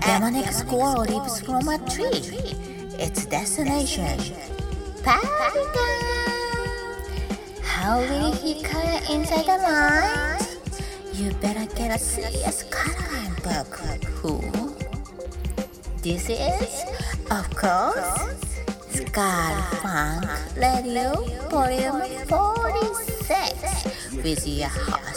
demonic squirrel leaps from a tree. Its destination, Paradise. How will he color inside the lines? You better a serious coloring book. Who? This is, of course, Skull Funk Radio Volume 46 with your host,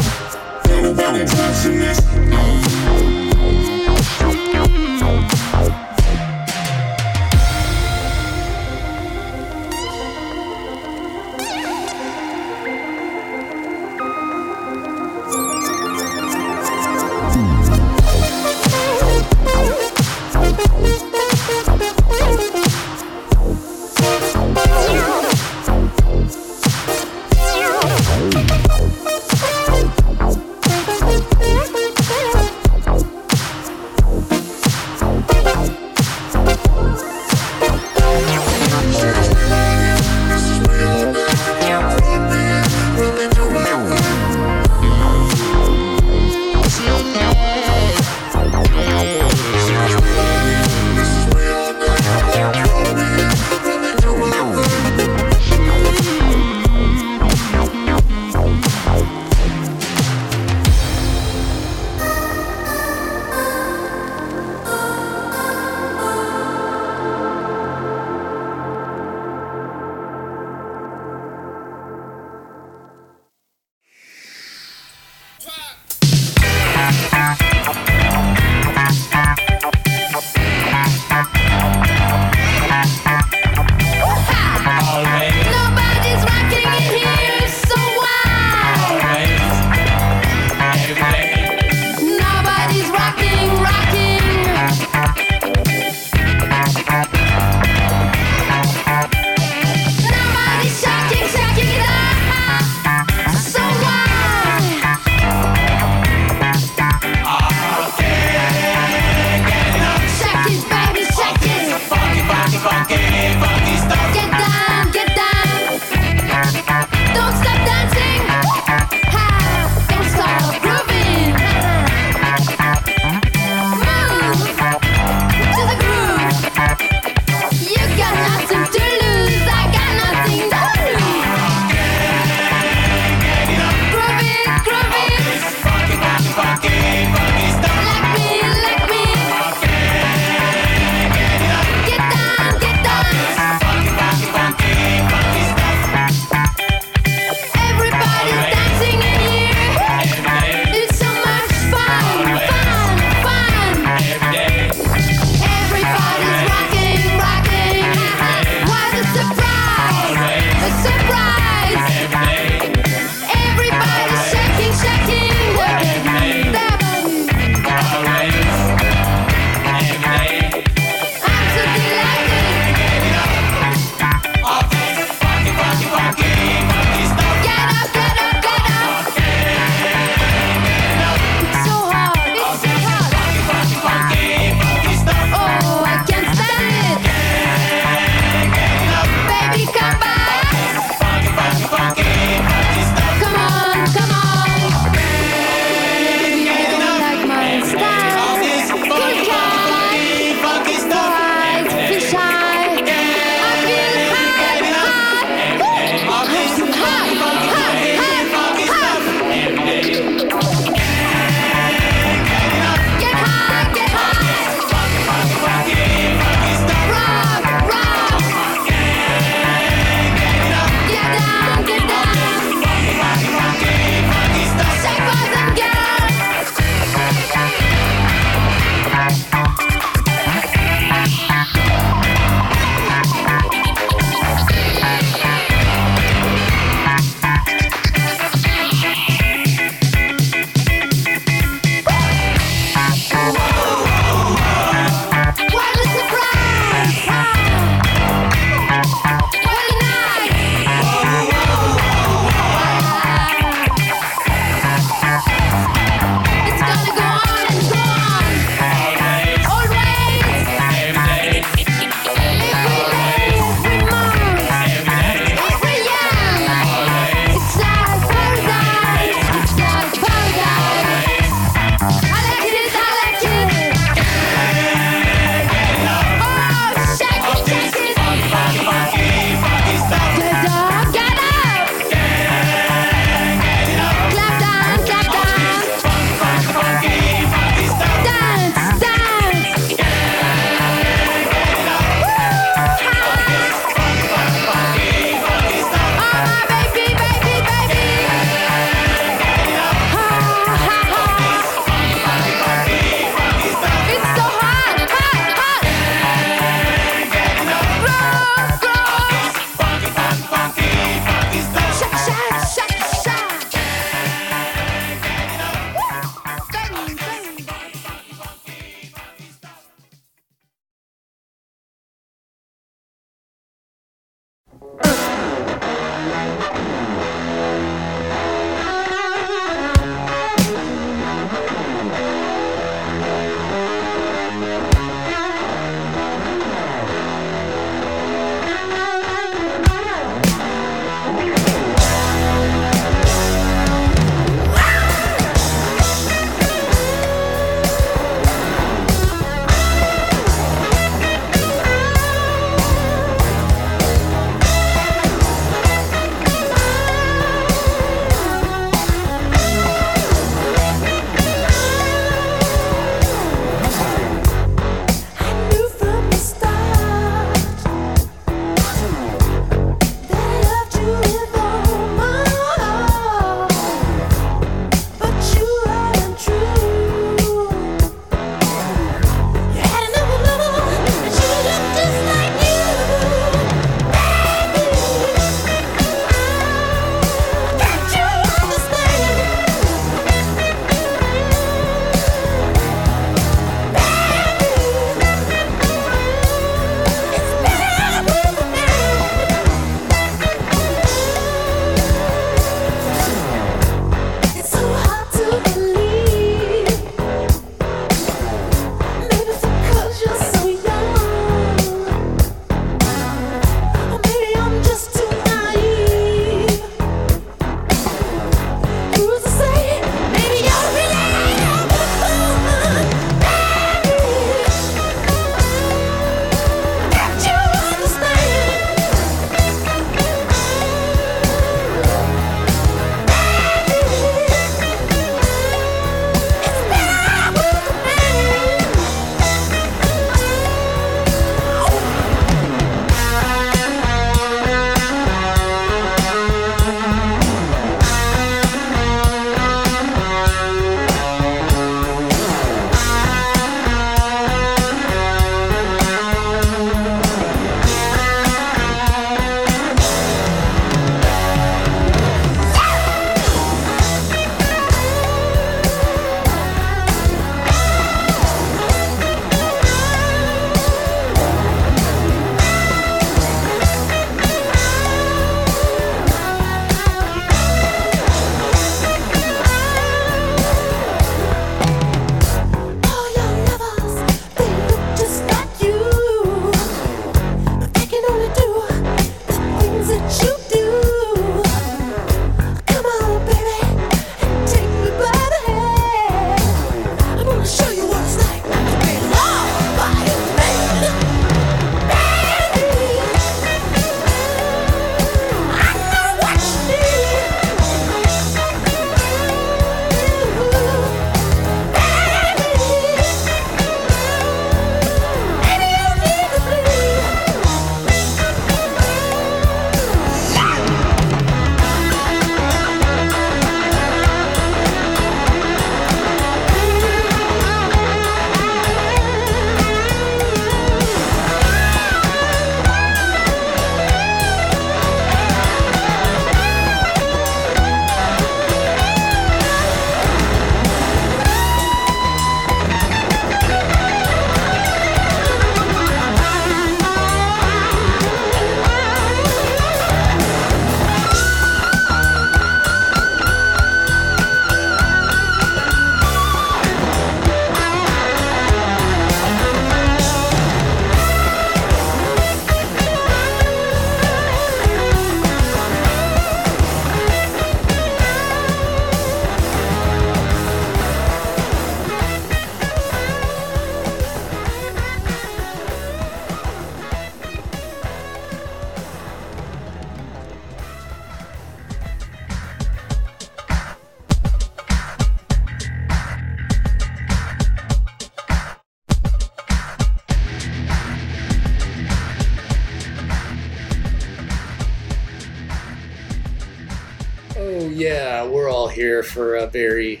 very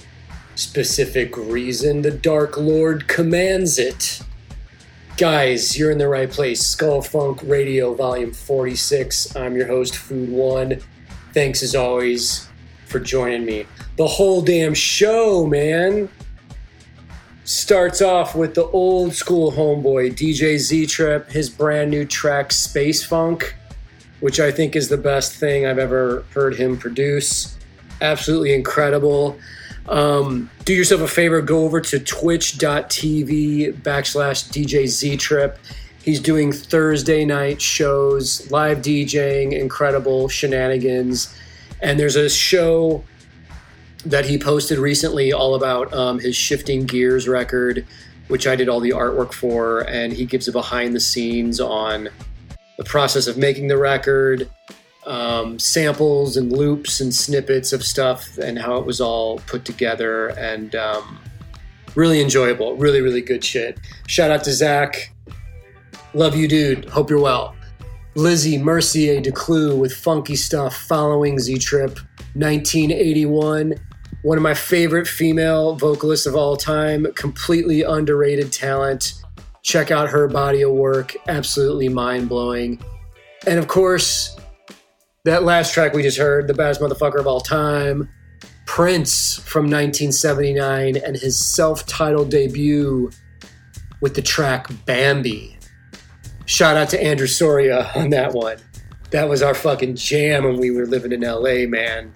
specific reason. The Dark Lord commands it. Guys, you're in the right place. Skull Funk Radio, Volume 46. I'm your host, Food One. Thanks as always for joining me. The whole damn show, man, starts off with the old school homeboy, DJ Z Trip, his brand new track, Space Funk, which I think is the best thing I've ever heard him produce. Absolutely incredible. Um, do yourself a favor, go over to twitch.tv backslash DJ Z Trip. He's doing Thursday night shows, live DJing, incredible shenanigans. And there's a show that he posted recently all about um, his Shifting Gears record, which I did all the artwork for. And he gives a behind the scenes on the process of making the record, um, samples and loops and snippets of stuff, and how it was all put together. And um, really enjoyable. Really, really good shit. Shout out to Zach. Love you, dude. Hope you're well. Lizzy Mercier Descloux with funky stuff following Z Trip 1981. One of my favorite female vocalists of all time, completely underrated talent. Check out her body of work, absolutely mind blowing. And of course, that last track we just heard, the baddest motherfucker of all time, Prince from 1979 and his self titled debut with the track Bambi. Shout out to Andrew Soria on that one. That was our fucking jam when we were living in LA, man.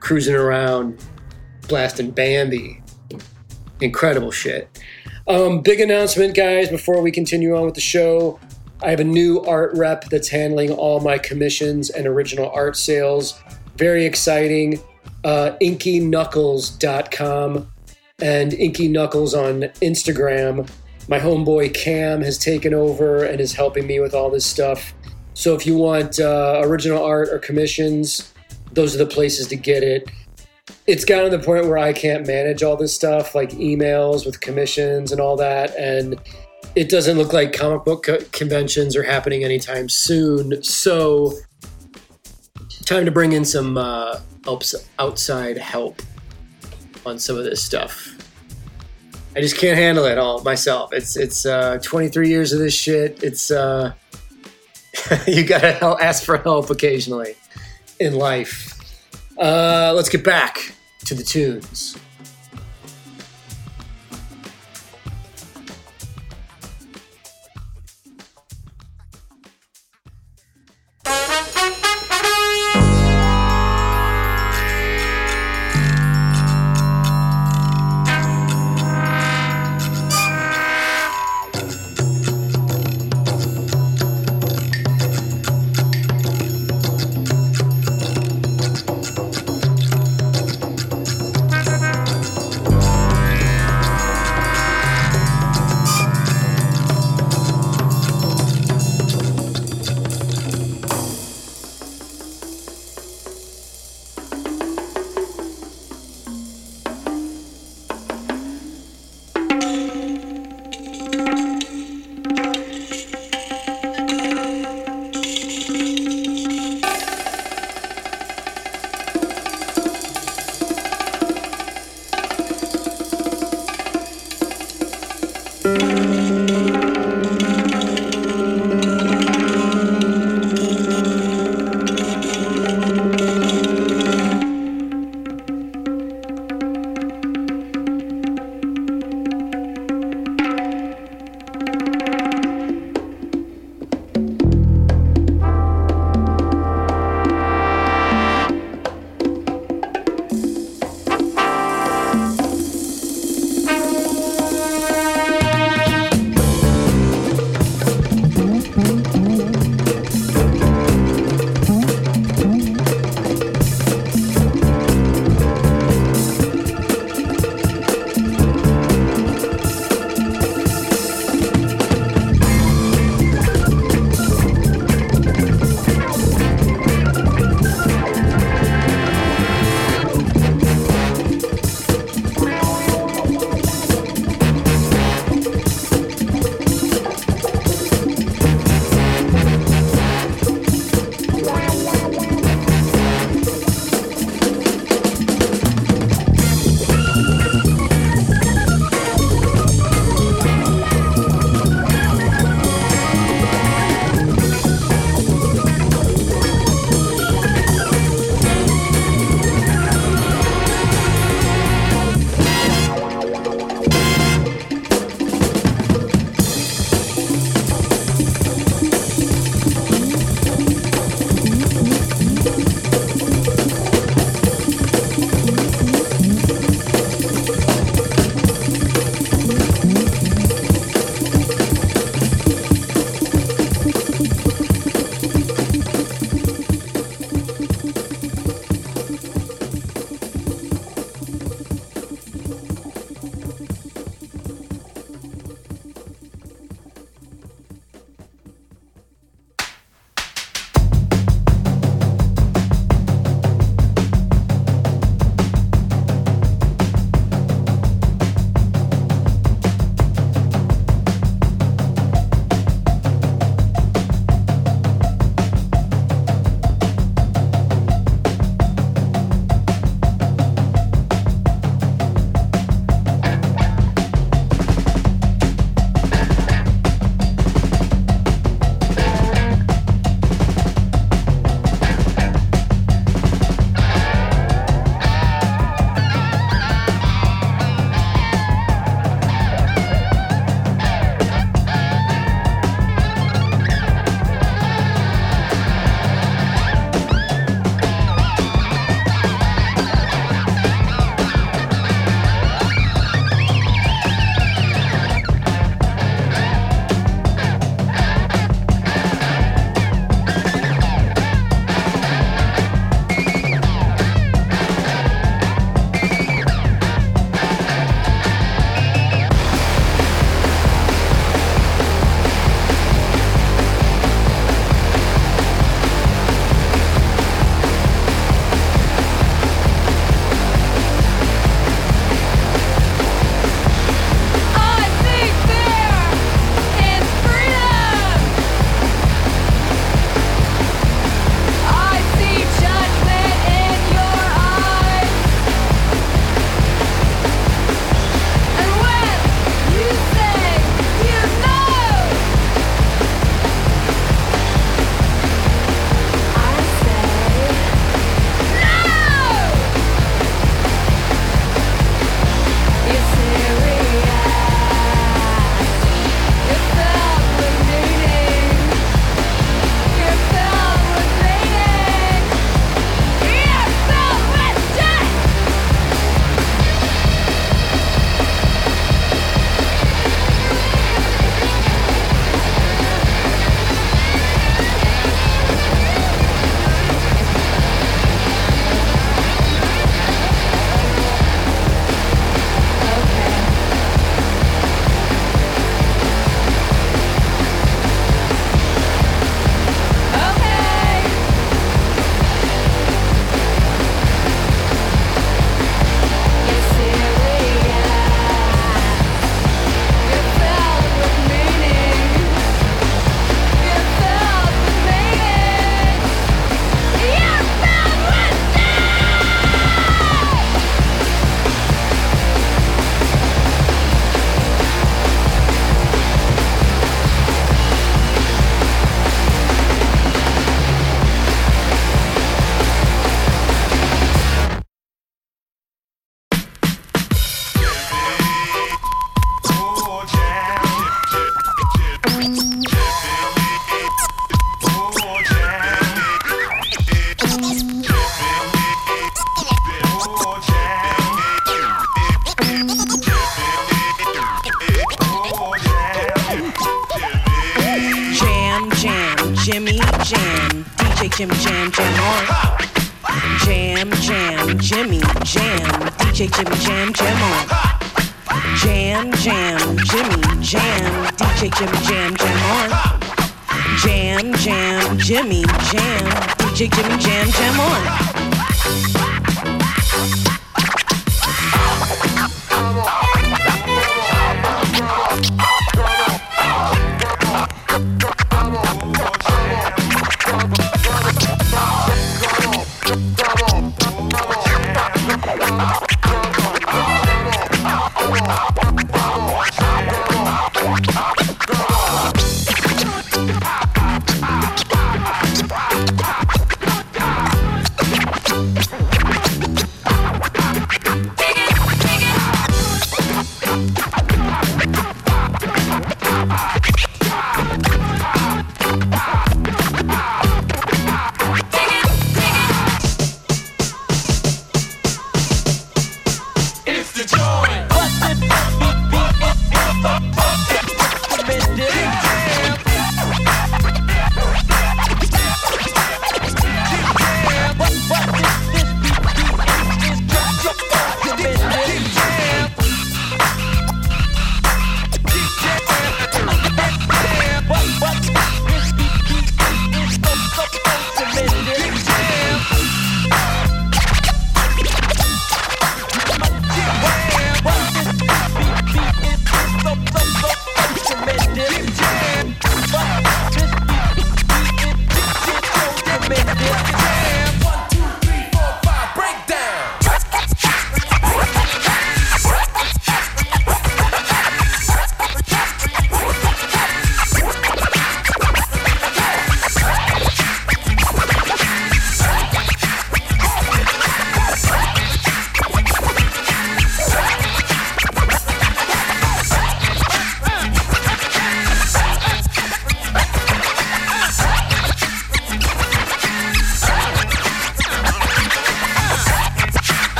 Cruising around, blasting Bambi. Incredible shit. Um, big announcement, guys, before we continue on with the show. I have a new art rep that's handling all my commissions and original art sales. Very exciting. Uh, InkyKnuckles.com and Inky Knuckles on Instagram. My homeboy Cam has taken over and is helping me with all this stuff. So if you want uh, original art or commissions, those are the places to get it. It's gotten to the point where I can't manage all this stuff, like emails with commissions and all that. And it doesn't look like comic book co- conventions are happening anytime soon. So, time to bring in some uh, outside help on some of this stuff. I just can't handle it all myself. It's it's uh, 23 years of this shit. It's uh, you gotta ask for help occasionally in life. Uh, let's get back to the tunes.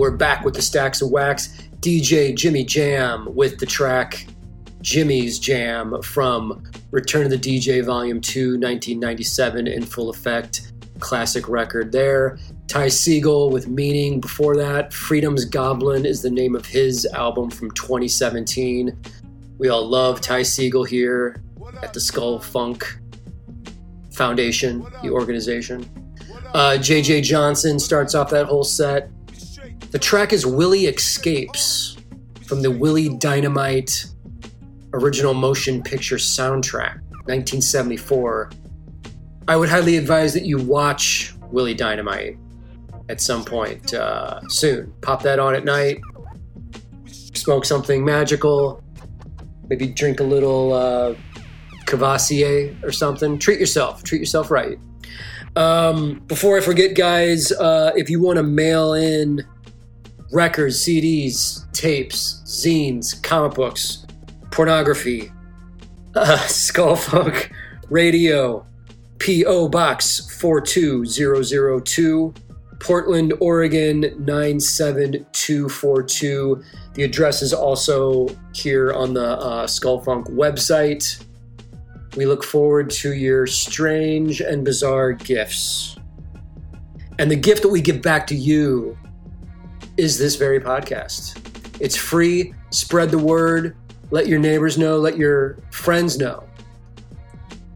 We're back with the Stacks of Wax. DJ Jimmie Jam with the track Jimmie's Jam from Return of the DJ Volume 2, 1997, in full effect. Classic record there. Ty Segall with Meaning before that. Freedom's Goblin is the name of his album from 2017. We all love Ty Segall here at the Skull Funk Foundation, the organization. Uh, JJ Johnson starts off that whole set. The track is Willie Escapes from the Willie Dynamite original motion picture soundtrack, 1974. I would highly advise that you watch Willie Dynamite at some point uh, soon. Pop that on at night, smoke something magical, maybe drink a little uh, Courvoisier or something. Treat yourself. Treat yourself right. Um, before I forget, guys, uh, if you want to mail in records, CDs, tapes, zines, comic books, pornography, uh, Skullfunk Radio, P.O. Box 42002, Portland, Oregon 97242. The address is also here on the uh, Skullfunk website. We look forward to your strange and bizarre gifts. And the gift that we give back to you is this very podcast. It's free. Spread the word. Let your neighbors know. Let your friends know.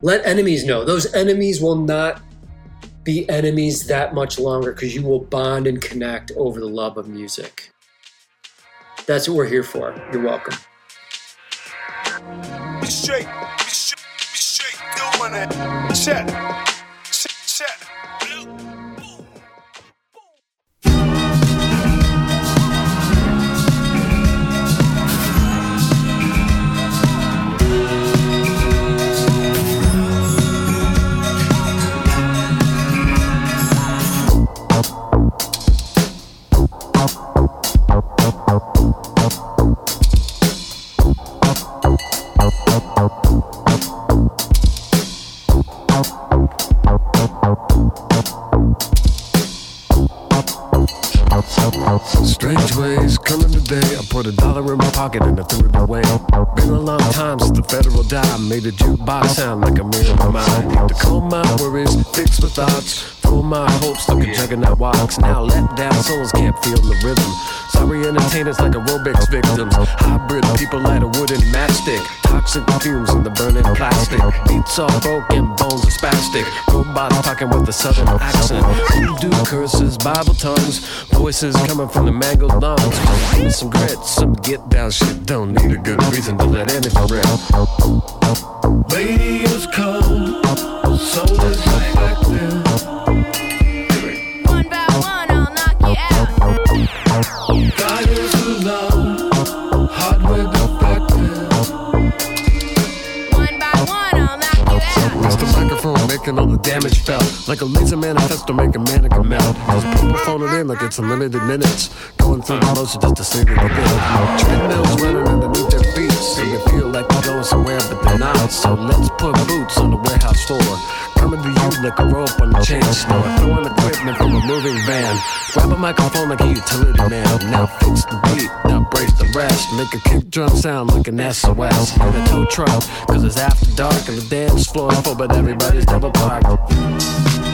Let enemies know. Those enemies will not be enemies that much longer because you will bond and connect over the love of music. That's what we're here for. You're welcome. Be straight, be straight, be straight, check, made a jukebox sound like a my mind. To calm my worries, fix my thoughts, full my hopes like a juggernaut walks. Now let down souls can't feel the rhythm. Entertainers like aerobics victims. Hybrid people light a wooden matchstick. Toxic fumes in the burning plastic. Beats all broken, bones are spastic. Robots talking with a southern accent. Voodoo curses, Bible tongues. Voices coming from the mangled lungs. Some some get down shit. Don't need a good reason to let anything rip. Radio's cold, so. One making all the damage felt. Like a laser manifesto making mannequin melt. Cause people phone in like it's unlimited minutes. Going through the motion just to sing it again. Treadmills running. So they feel like they're going somewhere, but they're not. So let's put boots on the warehouse floor. Coming to you like a rope on a chain store. Throwing equipment from a moving van. Grab a microphone like a utility man. Now fix the beat, now brace the rest. Make a kick drum sound like an SOS. In a tow truck, cause it's after dark and the dance floor full, but everybody's double parked.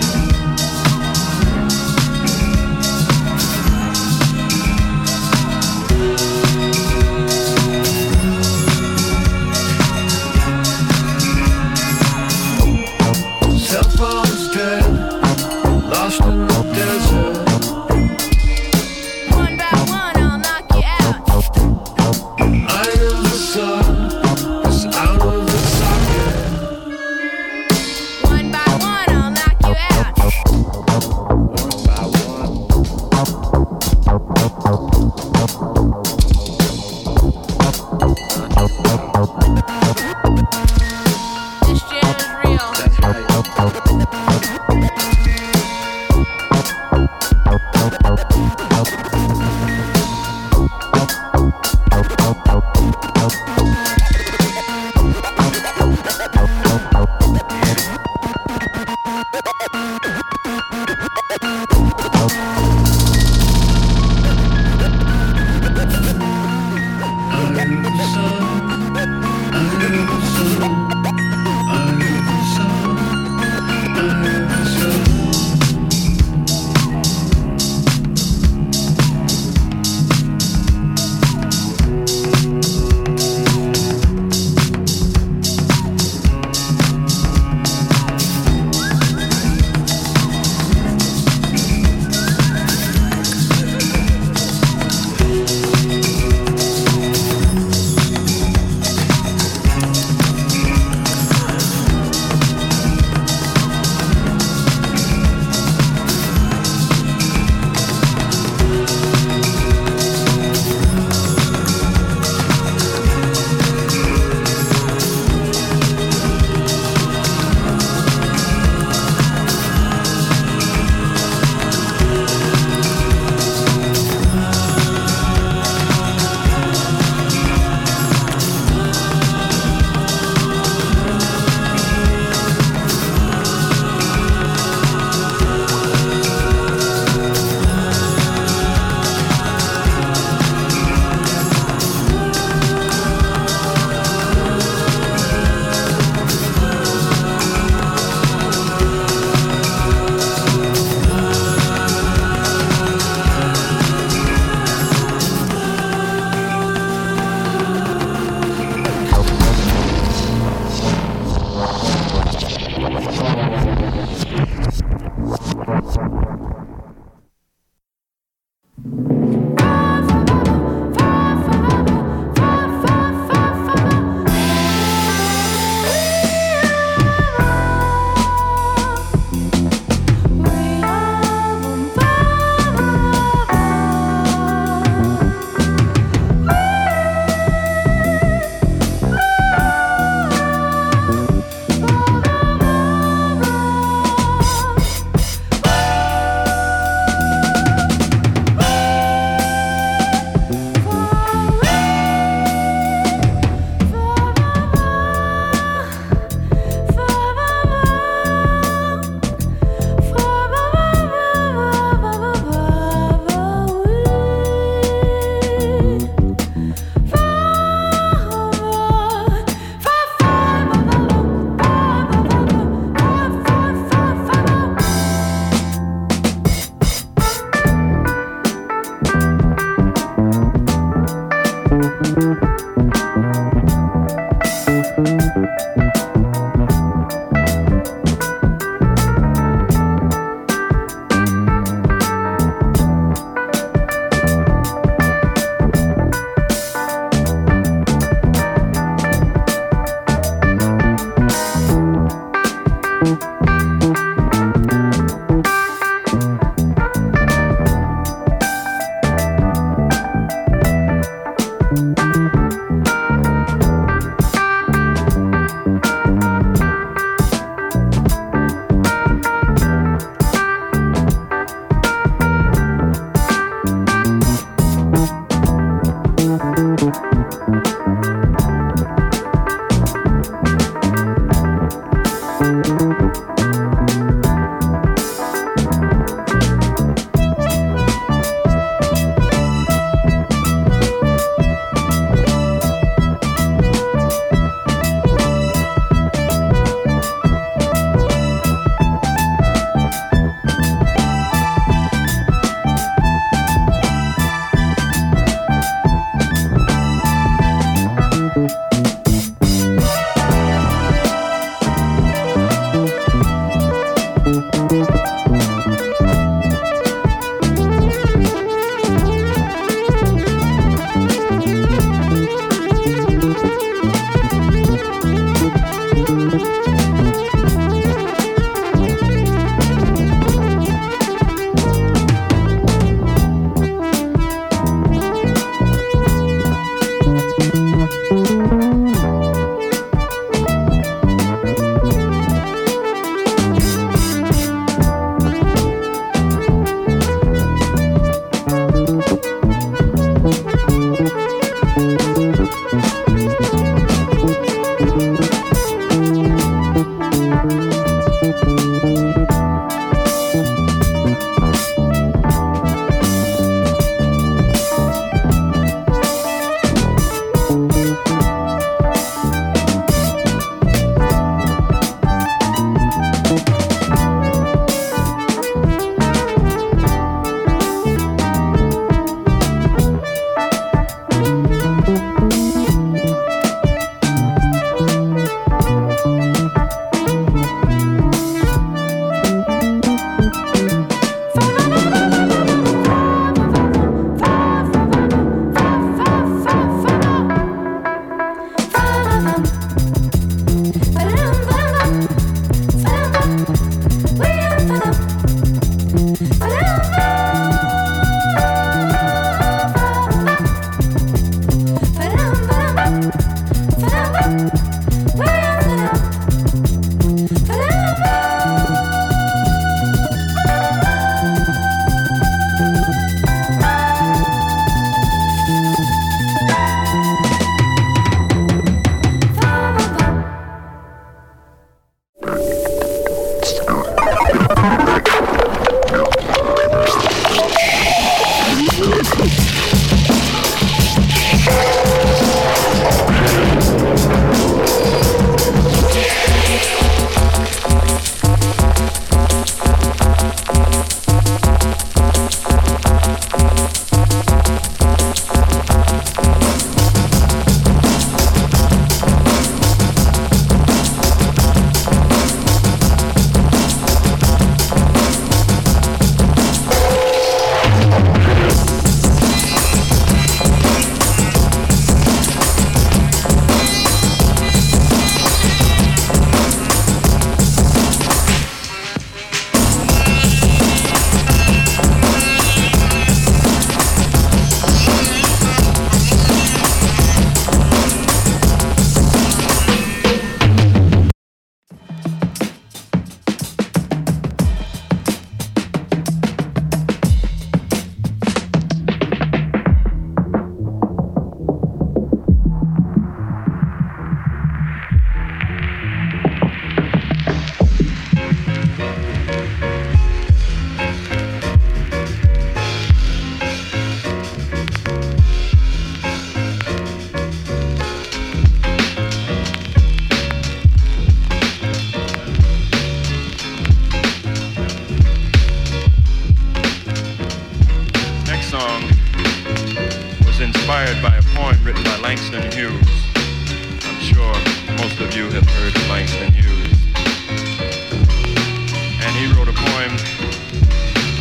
Poem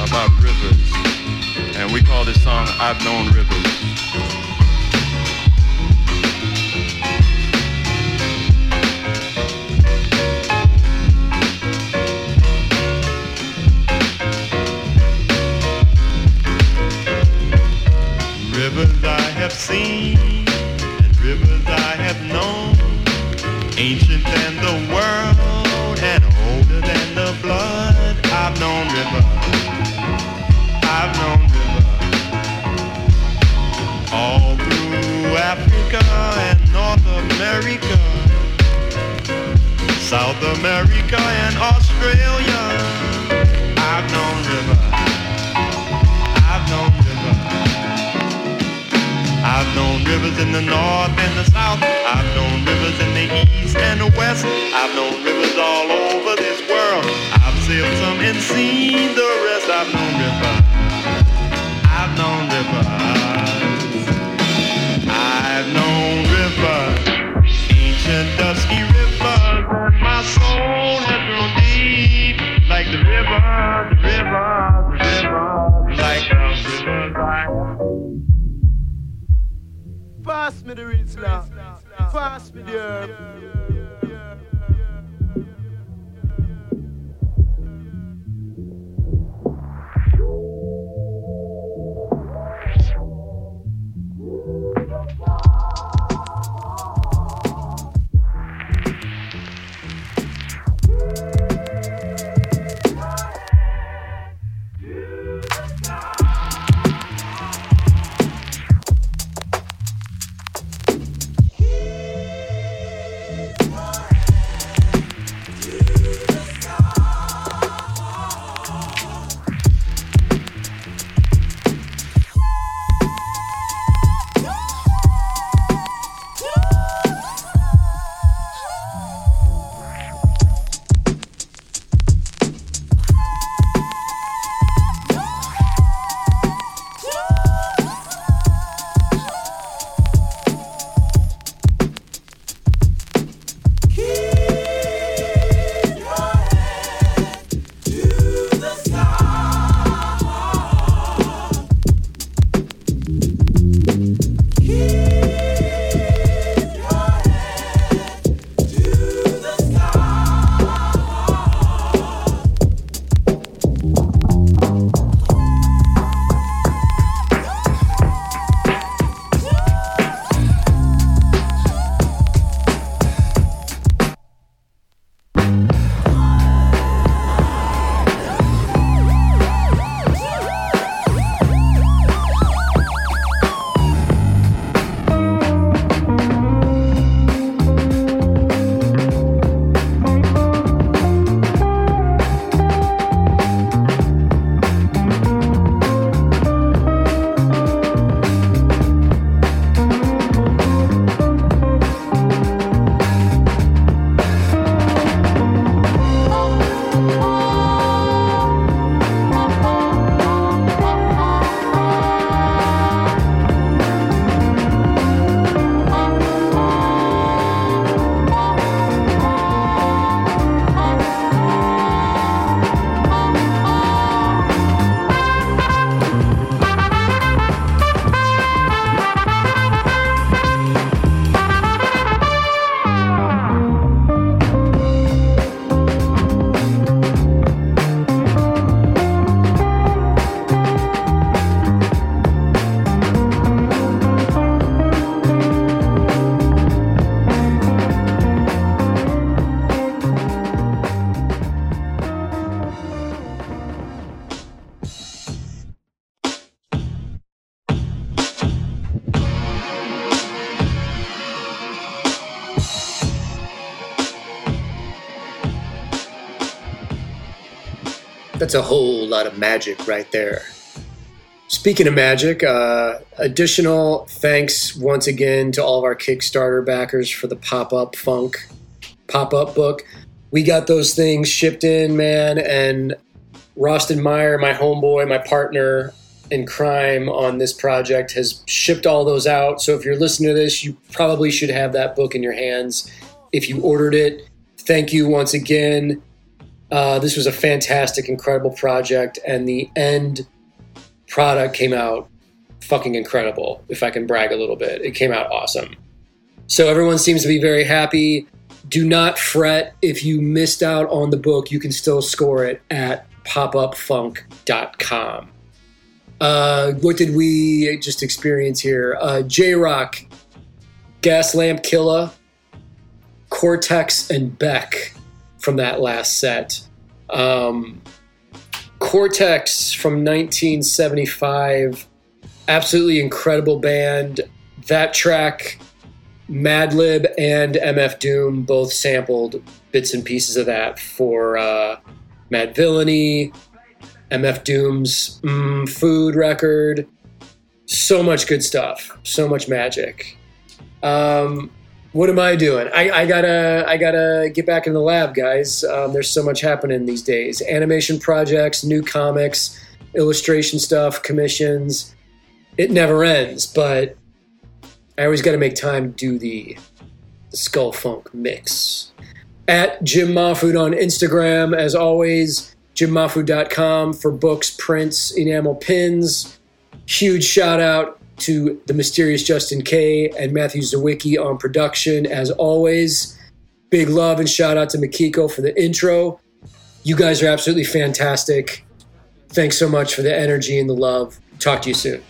about rivers. And we call this song I've Known Rivers. Rivers I have seen, and rivers I have known, ancient than the world America, South America and Australia. I've known rivers, I've known rivers. I've known rivers in the north and the south. I've known rivers in the east and the west. I've known rivers all over this world. I've sailed some and seen the rest. I've known me the Rizla. Pass me the herb. That's a whole lot of magic right there. Speaking of magic, uh, additional thanks once again to all of our Kickstarter backers for the pop up funk pop up book. We got those things shipped in, man, and Roston Meyer, my homeboy, my partner, in crime on this project has shipped all those out. So if you're listening to this, you probably should have that book in your hands if you ordered it. Thank you once again. Uh, this was a fantastic, incredible project, and the end product came out fucking incredible, if I can brag a little bit. It came out awesome. So everyone seems to be very happy. Do not fret if you missed out on the book, you can still score it at popupfunk.com. Uh, what did we just experience here? Uh, J Rocc, Gas Lamp Killer, Cortex, and Beck from that last set. Um, Cortex from 1975, absolutely incredible band. That track, Madlib and MF Doom both sampled bits and pieces of that for uh, Madvillainy, MF Doom's mm, food record. So much good stuff. So much magic. Um, what am I doing? I, I, gotta I gotta get back in the lab, guys. Um, there's so much happening these days. Animation projects, new comics, illustration stuff, commissions. It never ends, but I always got to make time to do the, the Skull Funk mix. At Jim Mahfood on Instagram, as always, jimmahfood.com for books, prints, enamel pins. Huge shout out to the mysterious Justin K and Matthew Sawicki on production, as always. Big love and shout out to Makiko for the intro. You guys are absolutely fantastic. Thanks so much for the energy and the love. Talk to you soon.